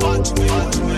Watch me. Watch me.